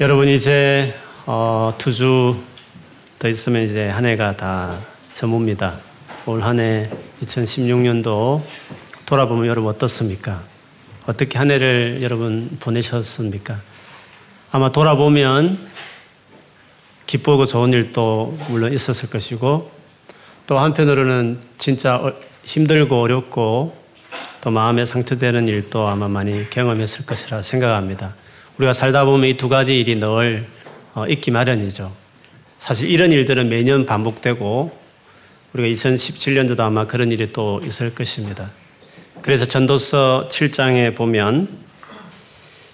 여러분 이제 어, 두주 더 있으면 이제 한 해가 다 저뭅니다. 올 한 해 2016년도 돌아보면 여러분 어떻습니까? 어떻게 한 해를 여러분 보내셨습니까? 아마 돌아보면 기쁘고 좋은 일도 물론 있었을 것이고 또 한편으로는 진짜 어, 힘들고 어렵고 또 마음에 상처되는 일도 아마 많이 경험했을 것이라 생각합니다. 우리가 살다 보면 이 두 가지 일이 늘 어, 있기 마련이죠. 사실 이런 일들은 매년 반복되고 우리가 2017년도도 아마 그런 일이 또 있을 것입니다. 그래서 전도서 7장에 보면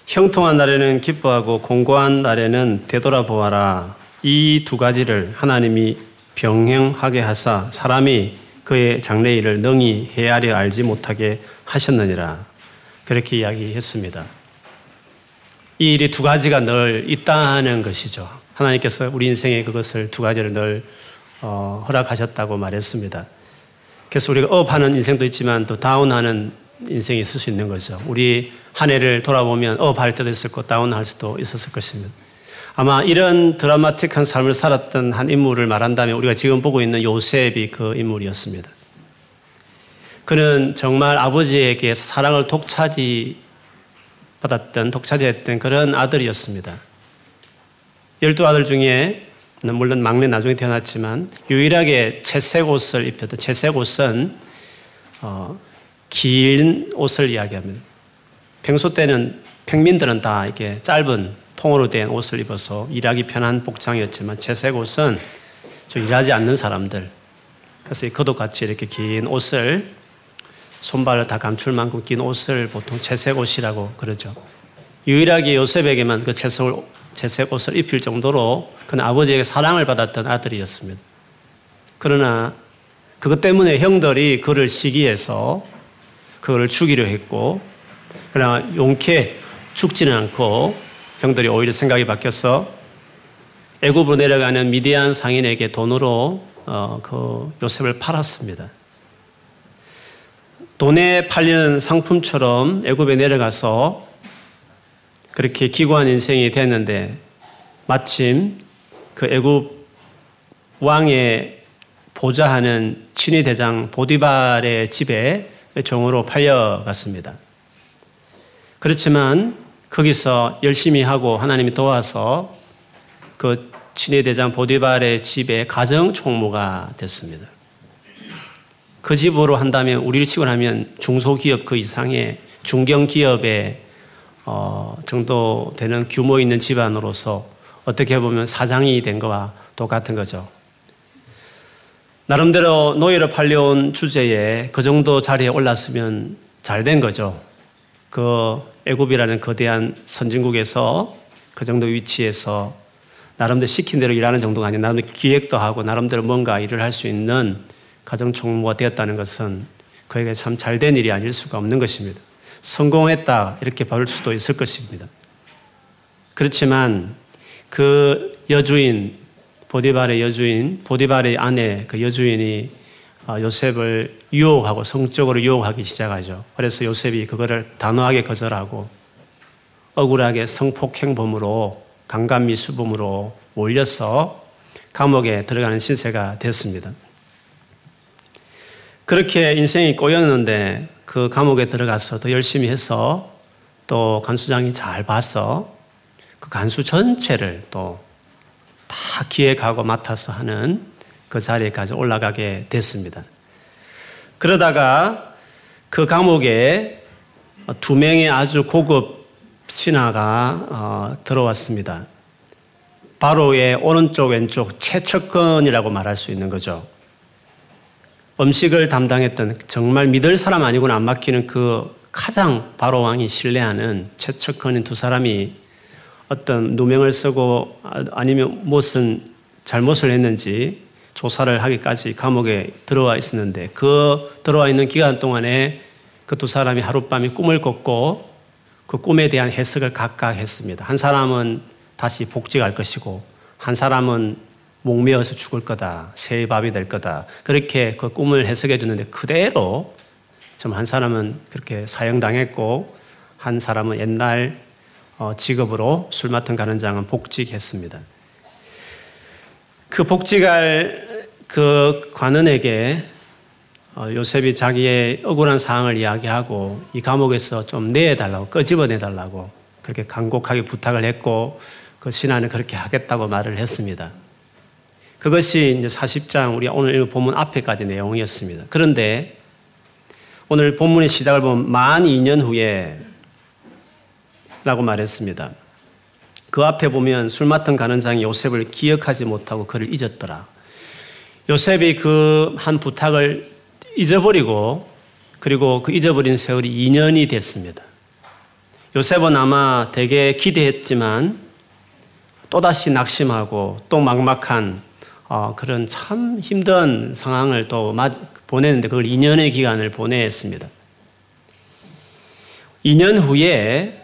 형통한 날에는 기뻐하고 공고한 날에는 되돌아보아라. 이 두 가지를 하나님이 병행하게 하사 사람이 그의 장래일을 능히 헤아려 알지 못하게 하셨느니라. 그렇게 이야기했습니다. 이 일이 두 가지가 늘 있다는 것이죠. 하나님께서 우리 인생에 그것을 두 가지를 늘 어, 허락하셨다고 말했습니다. 그래서 우리가 업하는 인생도 있지만 또 다운하는 인생이 있을 수 있는 거죠. 우리 한 해를 돌아보면 업할 때도 거 다운할 수도 있었을 것입니다. 아마 이런 드라마틱한 삶을 살았던 한 인물을 말한다면 우리가 지금 보고 있는 요셉이 그 인물이었습니다. 그는 정말 아버지에게 사랑을 독차지 받았던 독차지했던 그런 아들이었습니다. 열두 아들 중에 물론 막내 나중에 태어났지만 유일하게 채색 옷을 입혔던 채색 옷은 어, 긴 옷을 이야기합니다. 평소 때는 평민들은 다 이렇게 짧은 통으로 된 옷을 입어서 일하기 편한 복장이었지만 채색 옷은 좀 일하지 않는 사람들 그래서 그도 같이 이렇게 긴 옷을 손발을 다 감출 만큼 긴 옷을 보통 채색 옷이라고 그러죠. 유일하게 요셉에게만 그 채색, 채색 옷을 입힐 정도로 그는 아버지에게 사랑을 받았던 아들이었습니다. 그러나 그것 때문에 형들이 그를 시기해서 그를 죽이려 했고, 그러나 용케 죽지는 않고 형들이 오히려 생각이 바뀌어서 애굽으로 내려가는 미디안 상인에게 돈으로 어, 그 요셉을 팔았습니다. 돈에 팔리는 상품처럼 애굽에 내려가서 그렇게 기구한 인생이 됐는데 마침 그 애굽 왕의 보좌하는 친위 대장 보디발의 집에 종으로 팔려갔습니다. 그렇지만 거기서 열심히 하고 하나님이 도와서 그 친위 대장 보디발의 집에 가정 총무가 됐습니다. 그 집으로 한다면 우리를 치고 나면 중소기업 그 이상의 중견기업의 어, 정도 되는 규모 있는 집안으로서 어떻게 보면 사장이 된 거와 똑같은 거죠. 나름대로 노예로 팔려온 주제에 그 정도 자리에 올랐으면 잘 된 거죠. 그 애굽이라는 거대한 선진국에서 그 정도 위치에서 나름대로 시킨 대로 일하는 정도가 아니라 나름대로 기획도 하고 나름대로 뭔가 일을 할 수 있는 가정 총무가 되었다는 것은 그에게 참 잘된 일이 아닐 수가 없는 것입니다. 성공했다 이렇게 볼 수도 있을 것입니다. 그렇지만 그 여주인 보디발의 여주인 보디발의 아내 그 여주인이 아, 요셉을 유혹하고 성적으로 유혹하기 시작하죠. 그래서 요셉이 그거를 단호하게 거절하고 억울하게 성폭행범으로 강간미수범으로 몰려서 감옥에 들어가는 신세가 됐습니다. 그렇게 인생이 꼬였는데 그 감옥에 들어가서 더 열심히 해서 또 간수장이 잘 봐서 그 간수 전체를 또 다 기획하고 맡아서 하는 그 자리에까지 올라가게 됐습니다. 그러다가 그 감옥에 두 명의 아주 고급 신하가 어, 들어왔습니다. 바로의 오른쪽 왼쪽 최측근이라고 말할 수 있는 거죠. 음식을 담당했던 정말 믿을 사람 아니고는 안 맡기는 그 가장 바로 왕이 신뢰하는 최측근인 두 사람이 어떤 누명을 쓰고 아니면 무슨 잘못을 했는지 조사를 하기까지 감옥에 들어와 있었는데 그 들어와 있는 기간 동안에 그 두 사람이 하룻밤에 꿈을 꿨고 그 꿈에 대한 해석을 각각 했습니다. 한 사람은 다시 복직할 것이고 한 사람은 목매어서 죽을 거다. 새의 밥이 될 거다. 그렇게 그 꿈을 해석해 주는데 그대로 좀한 사람은 그렇게 사형당했고 한 사람은 옛날 어, 직업으로 술 맡은 가는 장은 복직했습니다. 그 복직할 그 관원에게 어, 요셉이 자기의 억울한 상황을 이야기하고 이 감옥에서 좀 내달라고 끄집어내달라고 그렇게 간곡하게 부탁을 했고 그 신하는 그렇게 하겠다고 말을 했습니다. 그것이 이제 40장 우리 오늘 본문 앞에까지 내용이었습니다. 그런데 오늘 본문의 시작을 보면 만 2년 후에 라고 말했습니다. 그 앞에 보면 술 맡은 가는 장이 요셉을 기억하지 못하고 그를 잊었더라. 요셉이 그 한 부탁을 잊어버리고 그리고 그 잊어버린 세월이 2년이 됐습니다. 요셉은 아마 되게 기대했지만 또다시 낙심하고 또 막막한 어, 그런 참 힘든 상황을 또 보내는데 그걸 2년의 기간을 보냈습니다. 2년 후에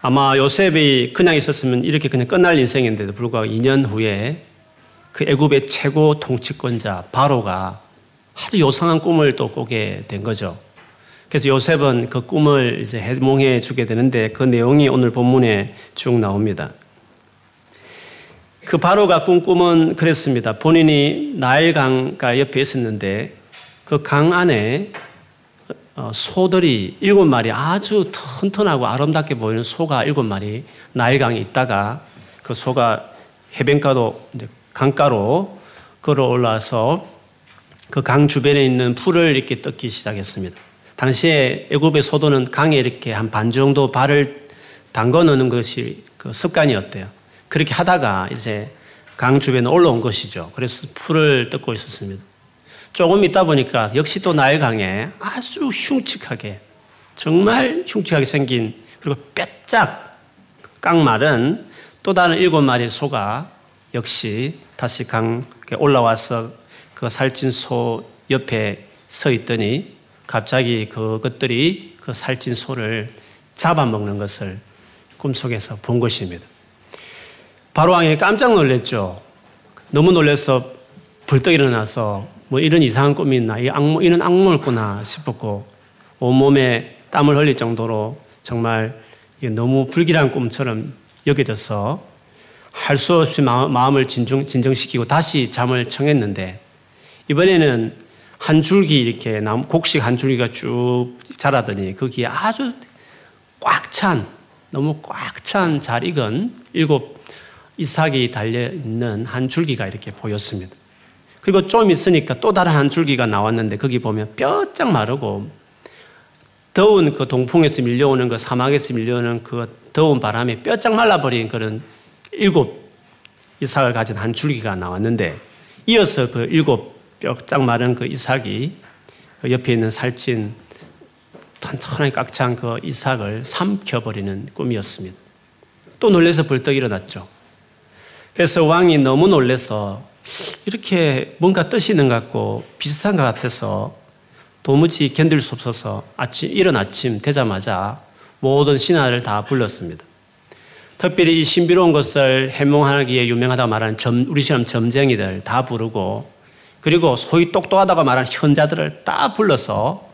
아마 요셉이 그냥 있었으면 이렇게 그냥 끝날 인생인데도 불구하고 2년 후에 그 애굽의 최고 통치권자 바로가 아주 요상한 꿈을 또 꾸게 된 거죠. 그래서 요셉은 그 꿈을 이제 해몽해 주게 되는데 그 내용이 오늘 본문에 쭉 나옵니다. 그 바로가 꾼 꿈은 그랬습니다. 본인이 나일강가 옆에 있었는데 그 강 안에 어, 소들이 일곱 마리 아주 튼튼하고 아름답게 보이는 소가 일곱 마리 나일강에 있다가 그 소가 해변가도 강가로 걸어 올라서 그 강 주변에 있는 풀을 이렇게 뜯기 시작했습니다. 당시에 애굽의 소도는 강에 이렇게 한 반 정도 발을 담궈 넣는 것이 그 습관이었대요. 그렇게 하다가 이제 강 주변에 올라온 것이죠. 그래서 풀을 뜯고 있었습니다. 조금 있다 보니까 역시 또 나일강에 아주 흉측하게 정말 흉측하게 생긴 그리고 뼈짝 깡말은 또 다른 일곱 마리 소가 역시 다시 강에 올라와서 그 살찐 소 옆에 서 있더니 갑자기 그것들이 그 살찐 소를 잡아먹는 것을 꿈속에서 본 것입니다. 바로왕이 깜짝 놀랐죠. 너무 놀라서 벌떡 일어나서 뭐 이런 이상한 꿈이 있나, 이 악몽, 이런 악몽을 꾸나 싶었고, 온몸에 땀을 흘릴 정도로 정말 너무 불길한 꿈처럼 여겨져서 할 수 없이 마음을 진정, 진정시키고 다시 잠을 청했는데, 이번에는 한 줄기 이렇게 곡식 한 줄기가 쭉 자라더니 거기에 아주 꽉 찬, 너무 꽉 찬 잘 익은 일곱 이삭이 달려있는 한 줄기가 이렇게 보였습니다. 그리고 좀 있으니까 또 다른 한 줄기가 나왔는데 거기 보면 뼈짝 마르고 더운 그 동풍에서 밀려오는 그 사막에서 밀려오는 그 더운 바람에 뼈짝 말라버린 그런 일곱 이삭을 가진 한 줄기가 나왔는데 이어서 그 일곱 뼈짝 마른 그 이삭이 그 옆에 있는 살찐 탄탄하게 꽉 찬 그 이삭을 삼켜버리는 꿈이었습니다. 또 놀래서 벌떡 일어났죠. 그래서 왕이 너무 놀래서 이렇게 뭔가 뜻이 있는 것 같고 비슷한 것 같아서 도무지 견딜 수 없어서 아침, 이른 아침 되자마자 모든 신하를 다 불렀습니다. 특별히 이 신비로운 것을 해몽하기에 유명하다고 말하는 점, 우리처럼 점쟁이들 다 부르고 그리고 소위 똑똑하다고 말하는 현자들을 다 불러서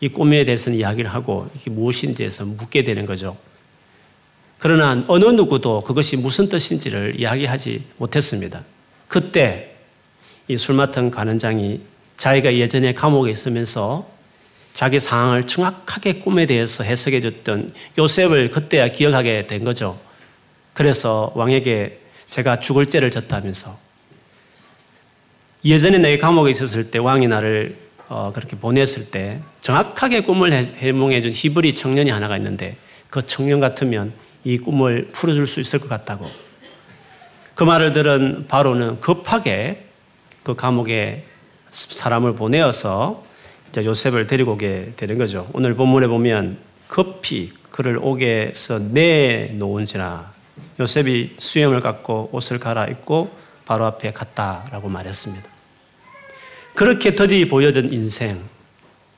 이 꿈에 대해서는 이야기를 하고 이게 무엇인지에서 묻게 되는 거죠. 그러나 어느 누구도 그것이 무슨 뜻인지를 이야기하지 못했습니다. 그때 이 술 맡은 관원장이 자기가 예전에 감옥에 있으면서 자기 상황을 정확하게 꿈에 대해서 해석해 줬던 요셉을 그때야 기억하게 된 거죠. 그래서 왕에게 제가 죽을 죄를 졌다면서 예전에 내 감옥에 있었을 때 왕이 나를 어, 그렇게 보냈을 때 정확하게 꿈을 해몽해 준 히브리 청년이 하나가 있는데 그 청년 같으면 이 꿈을 풀어줄 수 있을 것 같다고 그 말을 들은 바로는 급하게 그 감옥에 사람을 보내어서 이제 요셉을 데리고 오게 되는 거죠. 오늘 본문에 보면 급히 그를 옥에서 내놓은지라 요셉이 수염을 깎고 옷을 갈아입고 바로 앞에 갔다라고 말했습니다. 그렇게 더디 보여던 인생,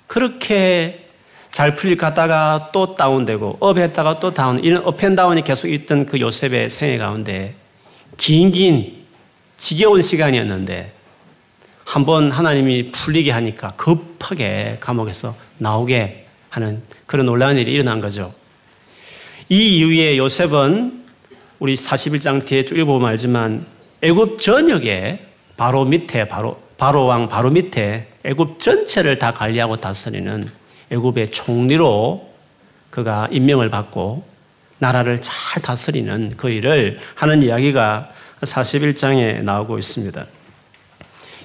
그렇게 잘 풀릴 가다가 또 다운되고 up했다가 또 다운, 이런 up and down이 계속 있던 그 요셉의 생애 가운데 긴긴 지겨운 시간이었는데 한 번 하나님이 풀리게 하니까 급하게 감옥에서 나오게 하는 그런 놀라운 일이 일어난 거죠. 이 이후에 요셉은 우리 41장 뒤에 쭉 읽어보면 알지만 애굽 전역에 바로 밑에 바로 바로 왕 바로 밑에 애굽 전체를 다 관리하고 다스리는 애굽의 총리로 그가 임명을 받고 나라를 잘 다스리는 그 일을 하는 이야기가 41장에 나오고 있습니다.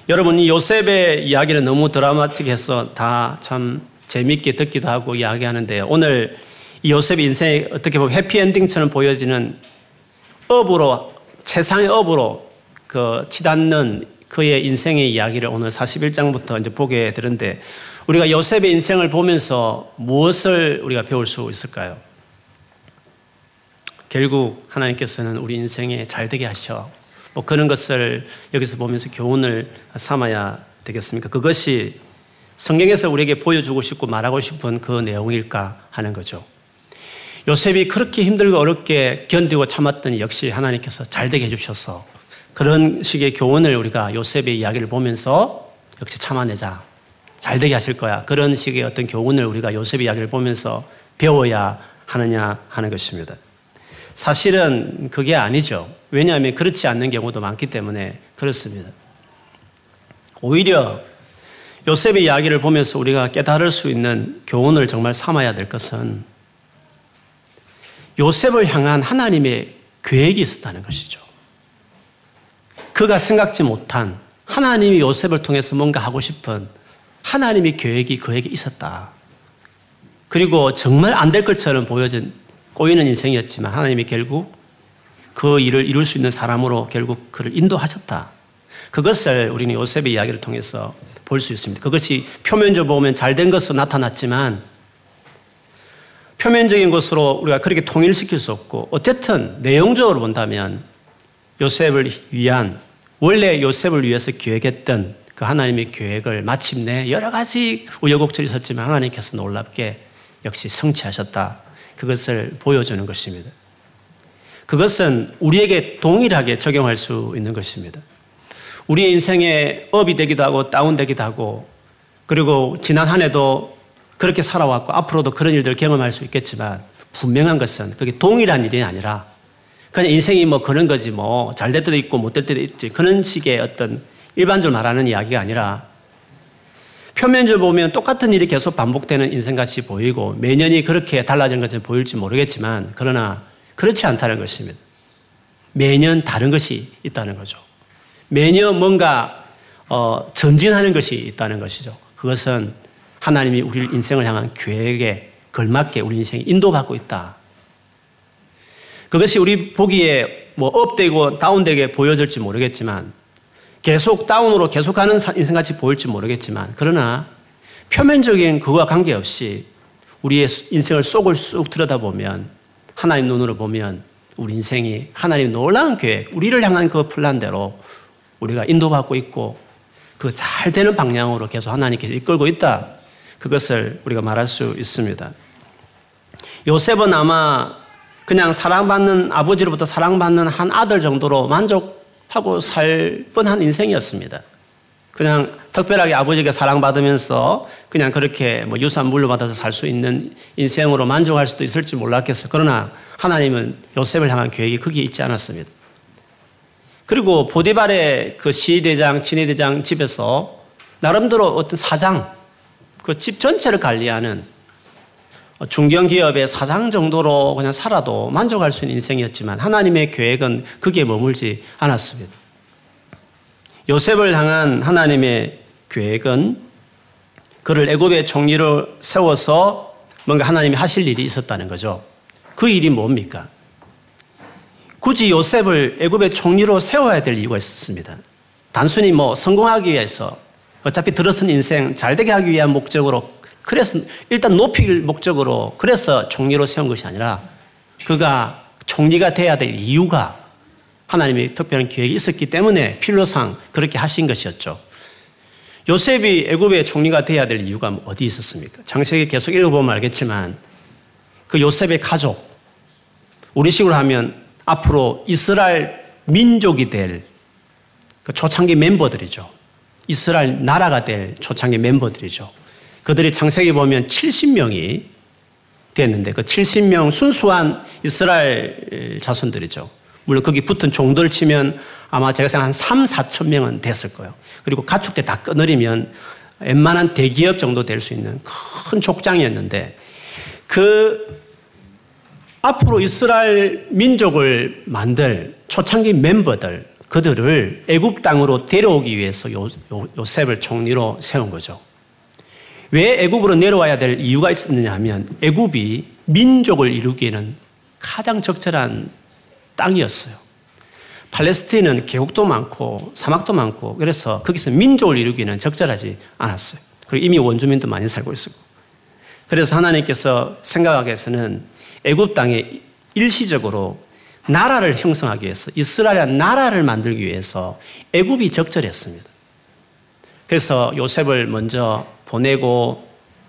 여러분, 이 요셉의 이야기는 너무 드라마틱해서 다 참 재밌게 듣기도 하고 이야기하는데 오늘 이 요셉의 인생이 어떻게 보면 해피엔딩처럼 보여지는 업으로, 최상의 업으로 그 치닫는 그의 인생의 이야기를 오늘 41장부터 이제 보게 되는데 우리가 요셉의 인생을 보면서 무엇을 우리가 배울 수 있을까요? 결국 하나님께서는 우리 인생에 잘 되게 하셔. 뭐 그런 것을 여기서 보면서 교훈을 삼아야 되겠습니까? 그것이 성경에서 우리에게 보여주고 싶고 말하고 싶은 그 내용일까 하는 거죠. 요셉이 그렇게 힘들고 어렵게 견디고 참았더니 역시 하나님께서 잘 되게 해주셔서 그런 식의 교훈을 우리가 요셉의 이야기를 보면서 역시 참아내자. 잘 되게 하실 거야. 그런 식의 어떤 교훈을 우리가 요셉의 이야기를 보면서 배워야 하느냐 하는 것입니다. 사실은 그게 아니죠. 왜냐하면 그렇지 않는 경우도 많기 때문에 그렇습니다. 오히려 요셉의 이야기를 보면서 우리가 깨달을 수 있는 교훈을 정말 삼아야 될 것은 요셉을 향한 하나님의 계획이 있었다는 것이죠. 그가 생각지 못한 하나님이 요셉을 통해서 뭔가 하고 싶은 하나님의 계획이 그에게 있었다. 그리고 정말 안 될 것처럼 보여진 꼬이는 인생이었지만 하나님이 결국 그 일을 이룰 수 있는 사람으로 결국 그를 인도하셨다. 그것을 우리는 요셉의 이야기를 통해서 볼 수 있습니다. 그것이 표면적으로 보면 잘 된 것으로 나타났지만 표면적인 것으로 우리가 그렇게 통일시킬 수 없고 어쨌든 내용적으로 본다면 요셉을 위한 원래 요셉을 위해서 계획했던 그 하나님의 계획을 마침내 여러 가지 우여곡절이 있었지만 하나님께서 놀랍게 역시 성취하셨다. 그것을 보여주는 것입니다. 그것은 우리에게 동일하게 적용할 수 있는 것입니다. 우리의 인생에 업이 되기도 하고 다운되기도 하고 그리고 지난 한 해도 그렇게 살아왔고 앞으로도 그런 일들을 경험할 수 있겠지만 분명한 것은 그게 동일한 일이 아니라 그냥 인생이 뭐 그런 거지 뭐 잘 될 때도 있고 못 될 때도 있지 그런 식의 어떤 일반적으로 말하는 이야기가 아니라 표면적으로 보면 똑같은 일이 계속 반복되는 인생같이 보이고 매년이 그렇게 달라진 것처럼 보일지 모르겠지만 그러나 그렇지 않다는 것입니다. 매년 다른 것이 있다는 거죠. 매년 뭔가 어, 전진하는 것이 있다는 것이죠. 그것은 하나님이 우리 인생을 향한 계획에 걸맞게 우리 인생이 인도받고 있다. 그것이 우리 보기에 뭐 업되고 다운되게 보여질지 모르겠지만 계속 다운으로 계속 가는 인생같이 보일지 모르겠지만 그러나 표면적인 그와 관계없이 우리의 인생을 속을 쑥 들여다보면 하나님 눈으로 보면 우리 인생이 하나님 놀라운 계획, 우리를 향한 그 플란대로 우리가 인도받고 있고 그 잘 되는 방향으로 계속 하나님께서 이끌고 있다. 그것을 우리가 말할 수 있습니다. 요셉은 아마 그냥 사랑받는 아버지로부터 사랑받는 한 아들 정도로 만족하고 살 뻔한 인생이었습니다. 그냥 특별하게 아버지에게 사랑받으면서 그냥 그렇게 뭐 유산 물려받아서 살 수 있는 인생으로 만족할 수도 있을지 몰랐겠어. 그러나 하나님은 요셉을 향한 계획이 거기에 있지 않았습니다. 그리고 보디발의 그 시대장, 진해대장 집에서 나름대로 어떤 사장, 그 집 전체를 관리하는 중견기업의 사장 정도로 그냥 살아도 만족할 수 있는 인생이었지만 하나님의 계획은 거기에 머물지 않았습니다. 요셉을 향한 하나님의 계획은 그를 애굽의 총리로 세워서 뭔가 하나님이 하실 일이 있었다는 거죠. 그 일이 뭡니까? 굳이 요셉을 애굽의 총리로 세워야 될 이유가 있었습니다. 단순히 뭐 성공하기 위해서 어차피 들어선 인생 잘 되게 하기 위한 목적으로 그래서 일단 높일 목적으로 그래서 총리로 세운 것이 아니라 그가 총리가 돼야 될 이유가 하나님의 특별한 계획이 있었기 때문에 필로상 그렇게 하신 것이었죠. 요셉이 애굽의 총리가 돼야 될 이유가 어디 있었습니까? 창세기 계속 읽어보면 알겠지만 그 요셉의 가족, 우리식으로 하면 앞으로 이스라엘 민족이 될 그 초창기 멤버들이죠. 이스라엘 나라가 될 초창기 멤버들이죠. 그들이 창세기 보면 70명이 됐는데 그 70명 순수한 이스라엘 자손들이죠. 물론 거기 붙은 종들 치면 아마 제가 생각한 3, 4천 명은 됐을 거예요. 그리고 가축대 다 끊으리면 웬만한 대기업 정도 될 수 있는 큰 족장이었는데 그 앞으로 이스라엘 민족을 만들 초창기 멤버들 그들을 애굽 땅으로 데려오기 위해서 요, 요, 요셉을 총리로 세운 거죠. 왜 애굽으로 내려와야 될 이유가 있었느냐 하면 애굽이 민족을 이루기에는 가장 적절한 땅이었어요. 팔레스틴은 계곡도 많고 사막도 많고 그래서 거기서 민족을 이루기는 적절하지 않았어요. 그리고 이미 원주민도 많이 살고 있었고. 그래서 하나님께서 생각하기에서는 애굽 땅에 일시적으로 나라를 형성하기 위해서 이스라엘 나라를 만들기 위해서 애굽이 적절했습니다. 그래서 요셉을 먼저 보내고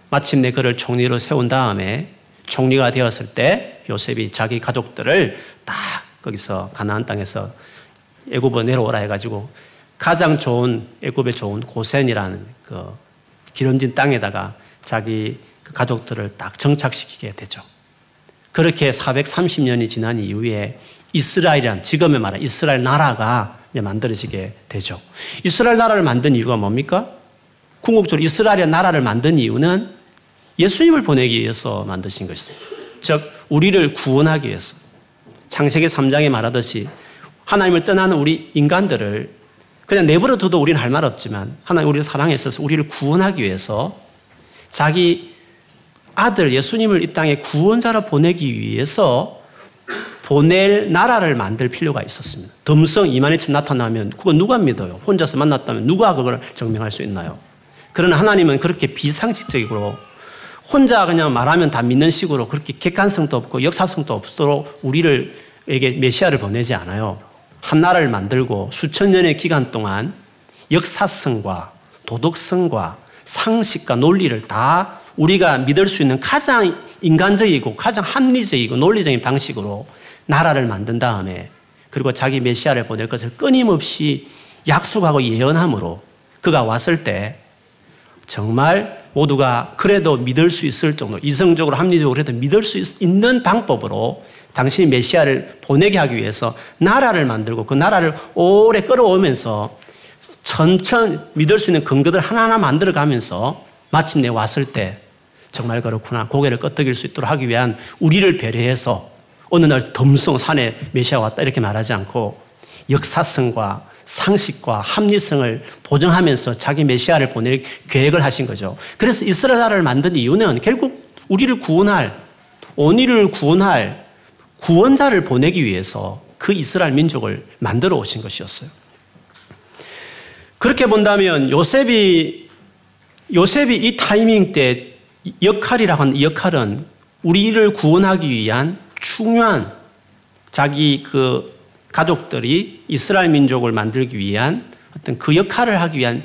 마침내 그를 총리로 세운 다음에 총리가 되었을 때 요셉이 자기 가족들을 딱 거기서 가나안 땅에서 애굽으로 내려오라 해가지고 가장 좋은 애굽에 좋은 고센이라는 그 기름진 땅에다가 자기 그 가족들을 딱 정착시키게 되죠. 그렇게 430년이 지난 이후에 이스라엘이란 지금의 말하 이스라엘 나라가 만들어지게 되죠. 이스라엘 나라를 만든 이유가 뭡니까? 궁극적으로 이스라엘 나라를 만든 이유는 예수님을 보내기 위해서 만드신 것입니다. 즉, 우리를 구원하기 위해서. 창세기 3장에 말하듯이 하나님을 떠나는 우리 인간들을 그냥 내버려 둬도 우리는 할 말 없지만 하나님 우리를 사랑해서 우리를 구원하기 위해서 자기 아들 예수님을 이 땅에 구원자로 보내기 위해서 보낼 나라를 만들 필요가 있었습니다. 덤성 이만희처럼 나타나면 그거 누가 믿어요? 혼자서 만났다면 누가 그걸 증명할 수 있나요? 그러나 하나님은 그렇게 비상식적으로 혼자 그냥 말하면 다 믿는 식으로 그렇게 객관성도 없고 역사성도 없도록 우리를 에게 메시아를 보내지 않아요. 한 나라를 만들고 수천 년의 기간 동안 역사성과 도덕성과 상식과 논리를 다 우리가 믿을 수 있는 가장 인간적이고 가장 합리적이고 논리적인 방식으로 나라를 만든 다음에 그리고 자기 메시아를 보낼 것을 끊임없이 약속하고 예언함으로 그가 왔을 때 정말 모두가 그래도 믿을 수 있을 정도, 이성적으로 합리적으로 그래도 믿을 수 있 는 방법으로 당신이 메시아를 보내게 하기 위해서 나라를 만들고 그 나라를 오래 끌어오면서 천천히 믿을 수 있는 근거들 하나하나 만들어 가면서 마침내 왔을 때 정말 그렇구나 고개를 끄덕일 수 있도록 하기 위한 우리를 배려해서 어느 날 덤성 산에 메시아 왔다 이렇게 말하지 않고 역사성과 상식과 합리성을 보정하면서 자기 메시아를 보낼 계획을 하신 거죠. 그래서 이스라엘 나라를 만든 이유는 결국 우리를 구원할 온이를 구원할 구원자를 보내기 위해서 그 이스라엘 민족을 만들어 오신 것이었어요. 그렇게 본다면 요셉이 요셉이 이 타이밍 때 역할이라고 하는 역할은 우리를 구원하기 위한 중요한 자기 그 가족들이 이스라엘 민족을 만들기 위한 어떤 그 역할을 하기 위한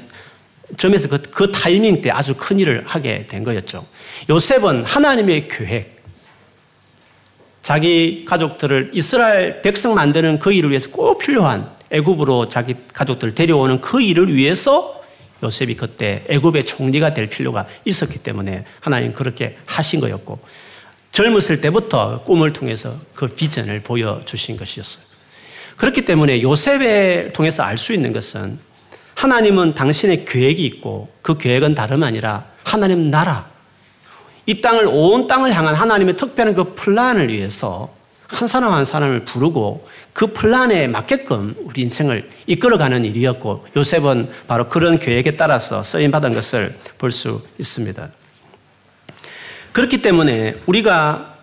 점에서 그, 그 타이밍 때 아주 큰 일을 하게 된 거였죠. 요셉은 하나님의 계획, 자기 가족들을 이스라엘 백성 만드는 그 일을 위해서 꼭 필요한 애굽으로 자기 가족들을 데려오는 그 일을 위해서 요셉이 그때 애굽의 총리가 될 필요가 있었기 때문에 하나님 그렇게 하신 거였고 젊었을 때부터 꿈을 통해서 그 비전을 보여주신 것이었어요. 그렇기 때문에 요셉을 통해서 알 수 있는 것은 하나님은 당신의 계획이 있고 그 계획은 다름 아니라 하나님 나라, 이 땅을, 온 땅을 향한 하나님의 특별한 그 플랜을 위해서 한 사람 한 사람을 부르고 그 플랜에 맞게끔 우리 인생을 이끌어가는 일이었고 요셉은 바로 그런 계획에 따라서 쓰임받은 것을 볼 수 있습니다. 그렇기 때문에 우리가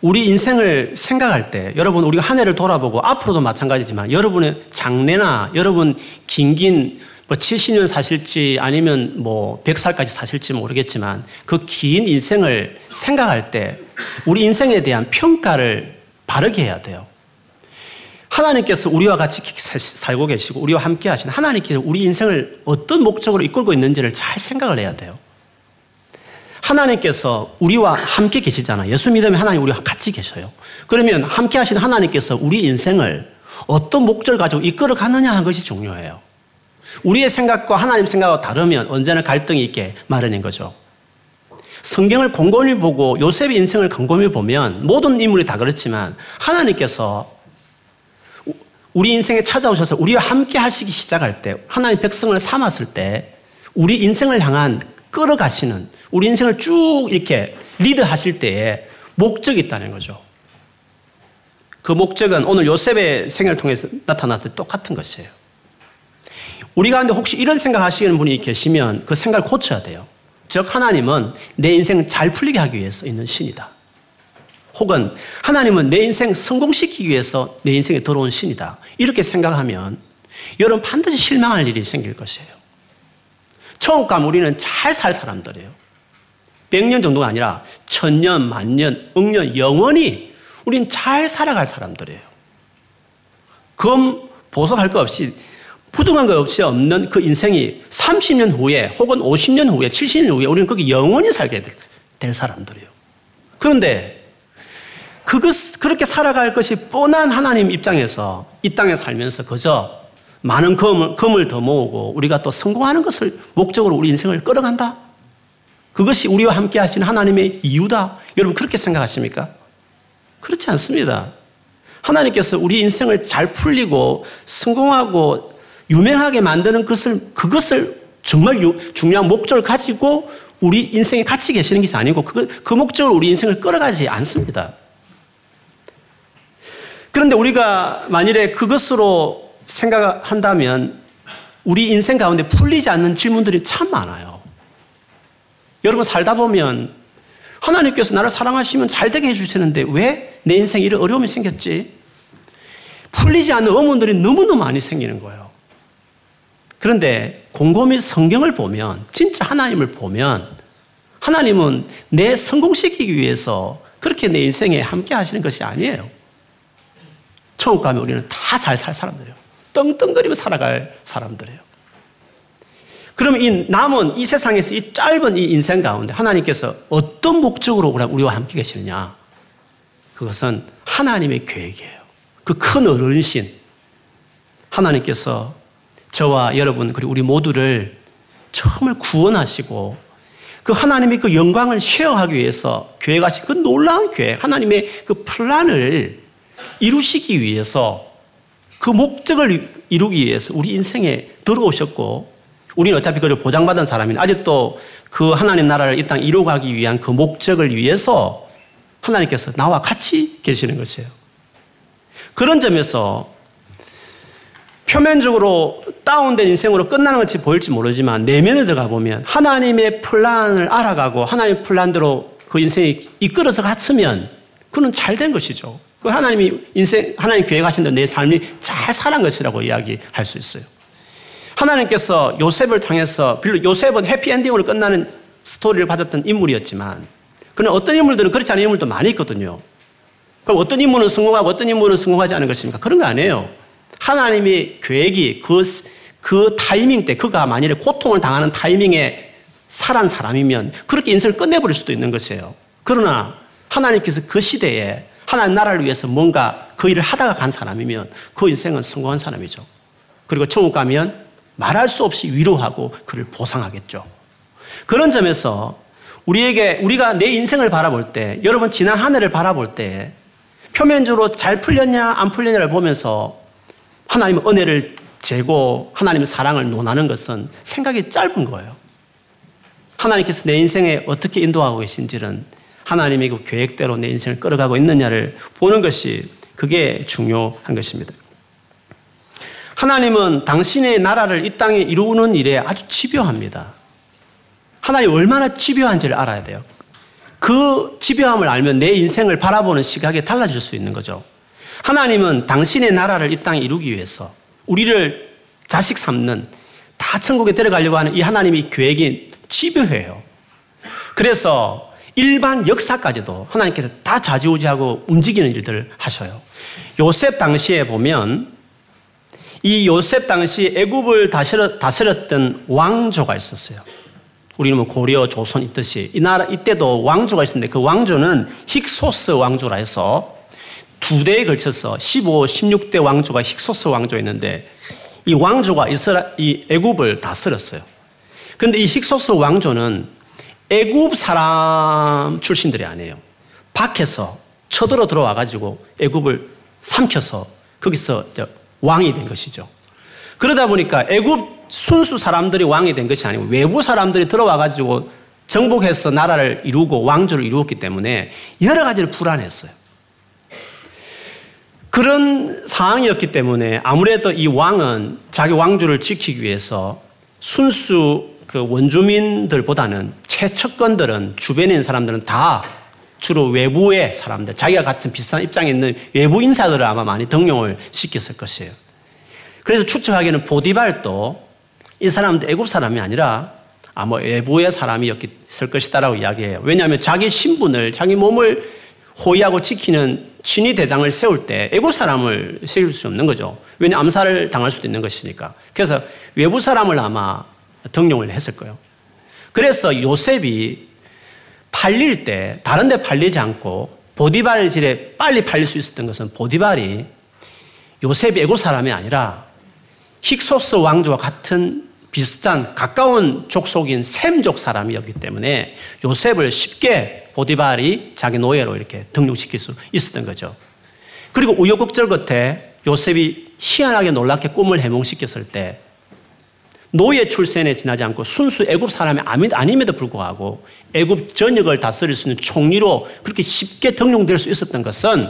우리 인생을 생각할 때 여러분 우리가 한 해를 돌아보고 앞으로도 마찬가지지만 여러분의 장래나 여러분 긴긴 뭐 70년 사실지 아니면 뭐 100살까지 사실지 모르겠지만 그 긴 인생을 생각할 때 우리 인생에 대한 평가를 바르게 해야 돼요. 하나님께서 우리와 같이 살고 계시고 우리와 함께 하신 하나님께서 우리 인생을 어떤 목적으로 이끌고 있는지를 잘 생각을 해야 돼요. 하나님께서 우리와 함께 계시잖아요. 예수 믿으면 하나님 우리와 같이 계셔요. 그러면 함께 하신 하나님께서 우리 인생을 어떤 목적을 가지고 이끌어 가느냐 하는 것이 중요해요. 우리의 생각과 하나님 생각과 다르면 언제나 갈등이 있게 마련인 거죠. 성경을 곰곰이 보고 요셉의 인생을 곰곰이 보면 모든 인물이 다 그렇지만 하나님께서 우리 인생에 찾아오셔서 우리와 함께 하시기 시작할 때 하나님 백성을 삼았을 때 우리 인생을 향한 끌어가시는 우리 인생을 쭉 이렇게 리드하실 때에 목적이 있다는 거죠. 그 목적은 오늘 요셉의 생애를 통해서 나타났듯 똑같은 것이에요. 우리 가운데 혹시 이런 생각 하시는 분이 계시면 그 생각을 고쳐야 돼요. 즉, 하나님은 내 인생 잘 풀리게 하기 위해서 있는 신이다. 혹은 하나님은 내 인생 성공시키기 위해서 내 인생에 들어온 신이다. 이렇게 생각하면 여러분 반드시 실망할 일이 생길 것이에요. 처음감 우리는 잘 살 사람들이에요. 100년 정도가 아니라 천년, 만년, 억년, 영원히 우린 잘 살아갈 사람들이에요. 검, 보석할 것 없이 부족한 것 없이 없는 그 인생이 30년 후에 혹은 50년 후에 70년 후에 우리는 거기 영원히 살게 될 사람들이에요. 그런데 그것, 그렇게 살아갈 것이 뻔한 하나님 입장에서 이 땅에 살면서 그저 많은 금을, 금을 더 모으고 우리가 또 성공하는 것을 목적으로 우리 인생을 끌어간다? 그것이 우리와 함께 하시는 하나님의 이유다. 여러분 그렇게 생각하십니까? 그렇지 않습니다. 하나님께서 우리 인생을 잘 풀리고 성공하고 유명하게 만드는 것을, 그것을 정말 중요한 목적을 가지고 우리 인생에 같이 계시는 것이 아니고 그, 그 목적으로 우리 인생을 끌어가지 않습니다. 그런데 우리가 만일에 그것으로 생각한다면 우리 인생 가운데 풀리지 않는 질문들이 참 많아요. 여러분 살다 보면 하나님께서 나를 사랑하시면 잘 되게 해주시는데 왜 내 인생에 이런 어려움이 생겼지? 풀리지 않는 의문들이 너무너무 많이 생기는 거예요. 그런데 곰곰이 성경을 보면, 진짜 하나님을 보면, 하나님은 내 성공시키기 위해서 그렇게 내 인생에 함께 하시는 것이 아니에요. 천국 가면 우리는 다 잘 살 사람들이에요. 떵떵거리며 살아갈 사람들이에요. 그럼 이 남은 이 세상에서 이 짧은 이 인생 가운데 하나님께서 어떤 목적으로 우리와 함께 계시느냐? 그것은 하나님의 계획이에요. 그 큰 어른신. 하나님께서 저와 여러분, 그리고 우리 모두를 처음을 구원하시고 그 하나님의 그 영광을 쉐어하기 위해서 계획하신 그 놀라운 계획, 하나님의 그 플란을 이루시기 위해서 그 목적을 이루기 위해서 우리 인생에 들어오셨고 우리는 어차피 그를 보장받은 사람이 아직도 그 하나님 나라를 이 땅 이루가기 위한 그 목적을 위해서 하나님께서 나와 같이 계시는 것이에요. 그런 점에서 표면적으로 다운된 인생으로 끝나는 것이 보일지 모르지만 내면에 들어가 보면 하나님의 플란을 알아가고 하나님의 플란대로 그 인생이 이끌어서 갔으면 그는 잘 된 것이죠. 그 하나님이 인생, 하나님 계획하신 대로 내 삶이 잘 살아간 것이라고 이야기할 수 있어요. 하나님께서 요셉을 통해서 빌로 요셉은 해피엔딩으로 끝나는 스토리를 받았던 인물이었지만 그러나 어떤 인물들은 그렇지 않은 인물도 많이 있거든요. 그럼 어떤 인물은 성공하고 어떤 인물은 성공하지 않은 것입니까? 그런 거 아니에요. 하나님의 계획이 그, 그 타이밍 때 그가 만일에 고통을 당하는 타이밍에 살한 사람이면 그렇게 인생을 끝내버릴 수도 있는 것이에요. 그러나 하나님께서 그 시대에 하나님 나라를 위해서 뭔가 그 일을 하다가 간 사람이면 그 인생은 성공한 사람이죠. 그리고 천국 가면 말할 수 없이 위로하고 그를 보상하겠죠. 그런 점에서 우리에게 우리가 내 인생을 바라볼 때 여러분 지난 한 해를 바라볼 때 표면적으로 잘 풀렸냐 안 풀렸냐를 보면서 하나님의 은혜를 재고 하나님의 사랑을 논하는 것은 생각이 짧은 거예요. 하나님께서 내 인생에 어떻게 인도하고 계신지는 하나님의 그 계획대로 내 인생을 끌어가고 있느냐를 보는 것이 그게 중요한 것입니다. 하나님은 당신의 나라를 이 땅에 이루는 일에 아주 집요합니다. 하나님 얼마나 집요한지를 알아야 돼요. 그 집요함을 알면 내 인생을 바라보는 시각이 달라질 수 있는 거죠. 하나님은 당신의 나라를 이 땅에 이루기 위해서 우리를 자식 삼는 다 천국에 데려가려고 하는 이 하나님의 계획이 집요해요. 그래서 일반 역사까지도 하나님께서 다 좌지우지하고 움직이는 일들을 하셔요. 요셉 당시에 보면 이 요셉 당시 애굽을 다스렸던 왕조가 있었어요. 우리는 뭐 고려, 조선 있듯이 이 나라 이때도 왕조가 있었는데 그 왕조는 힉소스 왕조라 해서 두 대에 걸쳐서 15, 16대 왕조가 힉소스 왕조였는데 이 왕조가 이스라 이 애굽을 다스렸어요. 그런데 이 힉소스 왕조는 애굽 사람 출신들이 아니에요. 밖에서 쳐들어 들어와 가지고 애굽을 삼켜서 거기서 왕이 된 것이죠. 그러다 보니까 애굽 순수 사람들이 왕이 된 것이 아니고 외부 사람들이 들어와 가지고 정복해서 나라를 이루고 왕조를 이루었기 때문에 여러 가지를 불안했어요. 그런 상황이었기 때문에 아무래도 이 왕은 자기 왕조를 지키기 위해서 순수 그 원주민들보다는 최측권들은 주변에 있는 사람들은 다 주로 외부의 사람들, 자기가 같은 비슷한 입장에 있는 외부 인사들을 아마 많이 등용을 시켰을 것이에요. 그래서 추측하기에는 보디발도 이 사람도 애굽 사람이 아니라 아마 외부의 사람이었을 것이다라고 이야기해요. 왜냐하면 자기 신분을, 자기 몸을 호위하고 지키는 친위 대장을 세울 때 애국 사람을 세울 수 없는 거죠. 왜냐 암살을 당할 수도 있는 것이니까. 그래서 외부 사람을 아마 등용을 했을 거예요. 그래서 요셉이 팔릴 때 다른 데 팔리지 않고 보디발 질에 빨리 팔릴 수 있었던 것은 보디발이 요셉이 애국 사람이 아니라 힉소스 왕조와 같은 비슷한 가까운 족속인 셈족 사람이었기 때문에 요셉을 쉽게 보디발이 자기 노예로 이렇게 등록시킬 수 있었던 거죠. 그리고 우여곡절 끝에 요셉이 희한하게 놀랍게 꿈을 해몽시켰을 때 노예 출신에 지나지 않고 순수 애굽 사람이 아님에도 불구하고 애굽 전역을 다스릴 수 있는 총리로 그렇게 쉽게 등용될 수 있었던 것은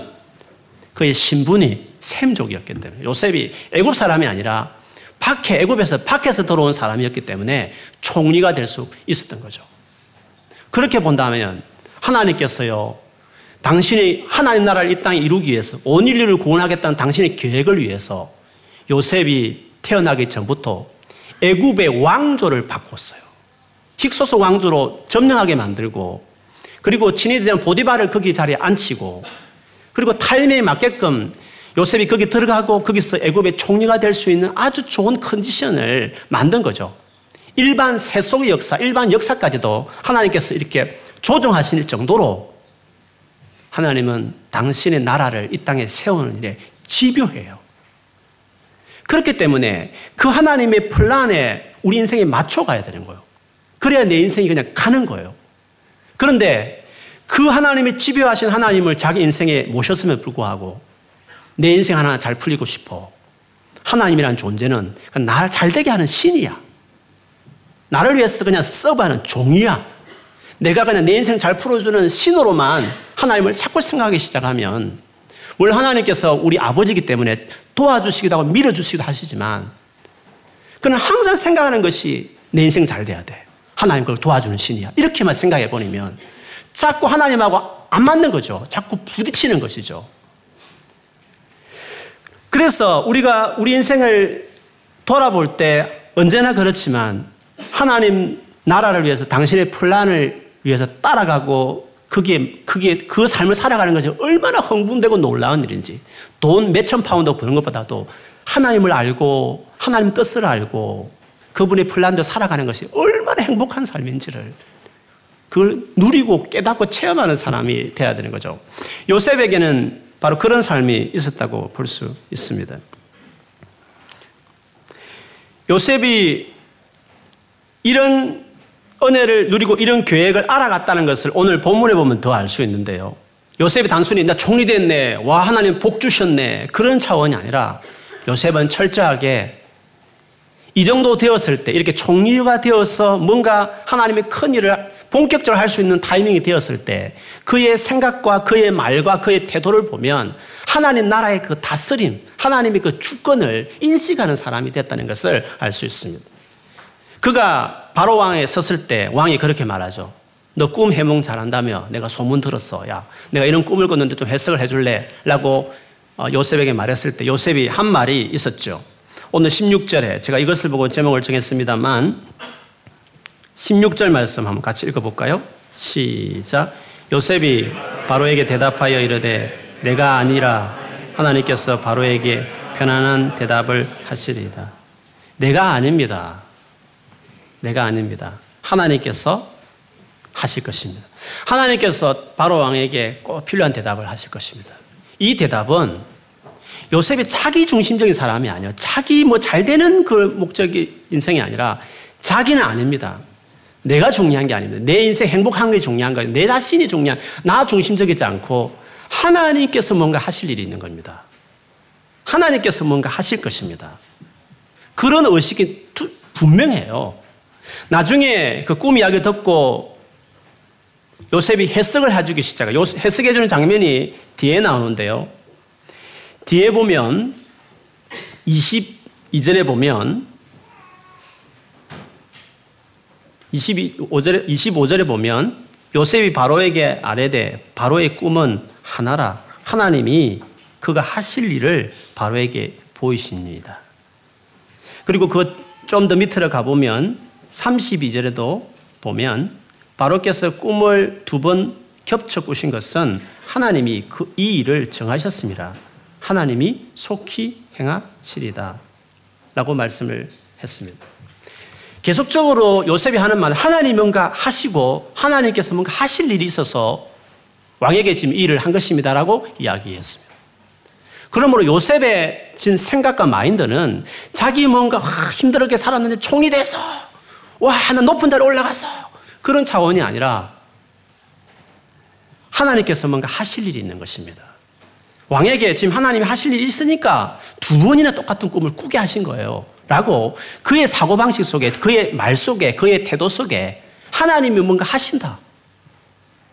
그의 신분이 셈족이었기 때문에 요셉이 애굽 사람이 아니라 밖에 애굽에서 밖에서 들어온 사람이었기 때문에 총리가 될 수 있었던 거죠. 그렇게 본다면 하나님께서요 당신이 하나님 나라를 이 땅에 이루기 위해서 온 인류를 구원하겠다는 당신의 계획을 위해서 요셉이 태어나기 전부터 애굽의 왕조를 바꿨어요. 힉소스 왕조로 점령하게 만들고 그리고 친위에 대한 보디바를 거기 자리에 앉히고 그리고 타임에 맞게끔 요셉이 거기 들어가고 거기서 애굽의 총리가 될 수 있는 아주 좋은 컨디션을 만든 거죠. 일반 세속의 역사, 일반 역사까지도 하나님께서 이렇게 조정하실 정도로 하나님은 당신의 나라를 이 땅에 세우는 일에 집요해요. 그렇기 때문에 그 하나님의 플란에 우리 인생에 맞춰가야 되는 거예요. 그래야 내 인생이 그냥 가는 거예요. 그런데 그 하나님의 집요하신 하나님을 자기 인생에 모셨음에 불구하고 내 인생 하나 잘 풀리고 싶어. 하나님이라는 존재는 나를 잘 되게 하는 신이야. 나를 위해서 그냥 서브하는 종이야. 내가 그냥 내 인생 잘 풀어주는 신으로만 하나님을 자꾸 생각하기 시작하면 물론 하나님께서 우리 아버지이기 때문에 도와주시기도 하고 밀어주시기도 하시지만 그는 항상 생각하는 것이 내 인생 잘 돼야 돼. 하나님 그걸 도와주는 신이야. 이렇게만 생각해 버리면 자꾸 하나님하고 안 맞는 거죠. 자꾸 부딪히는 것이죠. 그래서 우리가 우리 인생을 돌아볼 때 언제나 그렇지만 하나님 나라를 위해서 당신의 플란을 위해서 따라가고 그게, 그게, 그 삶을 살아가는 것이 얼마나 흥분되고 놀라운 일인지. 돈 몇천 파운드 버는 것보다도 하나님을 알고, 하나님 뜻을 알고, 그분의 plan대로 살아가는 것이 얼마나 행복한 삶인지를 그걸 누리고 깨닫고 체험하는 사람이 돼야 되는 거죠. 요셉에게는 바로 그런 삶이 있었다고 볼 수 있습니다. 요셉이 이런 은혜를 누리고 이런 계획을 알아갔다는 것을 오늘 본문에 보면 더 알 수 있는데요. 요셉이 단순히 나 총리 됐네, 와 하나님 복 주셨네 그런 차원이 아니라 요셉은 철저하게 이 정도 되었을 때 이렇게 총리가 되어서 뭔가 하나님의 큰 일을 본격적으로 할 수 있는 타이밍이 되었을 때 그의 생각과 그의 말과 그의 태도를 보면 하나님 나라의 그 다스림, 하나님의 그 주권을 인식하는 사람이 됐다는 것을 알 수 있습니다. 그가 바로 왕에 섰을 때 왕이 그렇게 말하죠. 너 꿈 해몽 잘한다며 내가 소문 들었어. 야, 내가 이런 꿈을 꿨는데 좀 해석을 해줄래? 라고 어, 요셉에게 말했을 때 요셉이 한 말이 있었죠. 오늘 16절에 제가 이것을 보고 제목을 정했습니다만 16절 말씀 한번 같이 읽어볼까요? 시작. 요셉이 바로에게 대답하여 이르되 내가 아니라 하나님께서 바로에게 편안한 대답을 하시리이다. 내가 아닙니다. 내가 아닙니다. 하나님께서 하실 것입니다. 하나님께서 바로 왕에게 꼭 필요한 대답을 하실 것입니다. 이 대답은 요셉이 자기 중심적인 사람이 아니에요. 자기 뭐 잘 되는 그 목적이 인생이 아니라 자기는 아닙니다. 내가 중요한 게 아닙니다. 내 인생 행복한 게 중요한 거예요. 내 자신이 중요한, 나 중심적이지 않고 하나님께서 뭔가 하실 일이 있는 겁니다. 하나님께서 뭔가 하실 것입니다. 그런 의식이 분명해요. 나중에 그 꿈 이야기 듣고 요셉이 해석을 해주기 시작해요. 해석해주는 장면이 뒤에 나오는데요. 뒤에 보면 22절에 보면 25절에, 25절에 보면 요셉이 바로에게 아뢰되 바로의 꿈은 하나라 하나님이 그가 하실 일을 바로에게 보이십니다. 그리고 그 좀 더 밑으로 가보면 32절에도 보면 바로께서 꿈을 두 번 겹쳐 꾸신 것은 하나님이 그 이 일을 정하셨습니다. 하나님이 속히 행하시리다. 라고 말씀을 했습니다. 계속적으로 요셉이 하는 말은 하나님 뭔가 하시고 하나님께서 뭔가 하실 일이 있어서 왕에게 지금 일을 한 것입니다 라고 이야기했습니다. 그러므로 요셉의 진 생각과 마인드는 자기 뭔가 힘들게 살았는데 총리 돼서 와, 하나 높은 자리 올라가서 그런 차원이 아니라 하나님께서 뭔가 하실 일이 있는 것입니다. 왕에게 지금 하나님이 하실 일이 있으니까 두 번이나 똑같은 꿈을 꾸게 하신 거예요. 라고 그의 사고방식 속에, 그의 말 속에, 그의 태도 속에 하나님이 뭔가 하신다.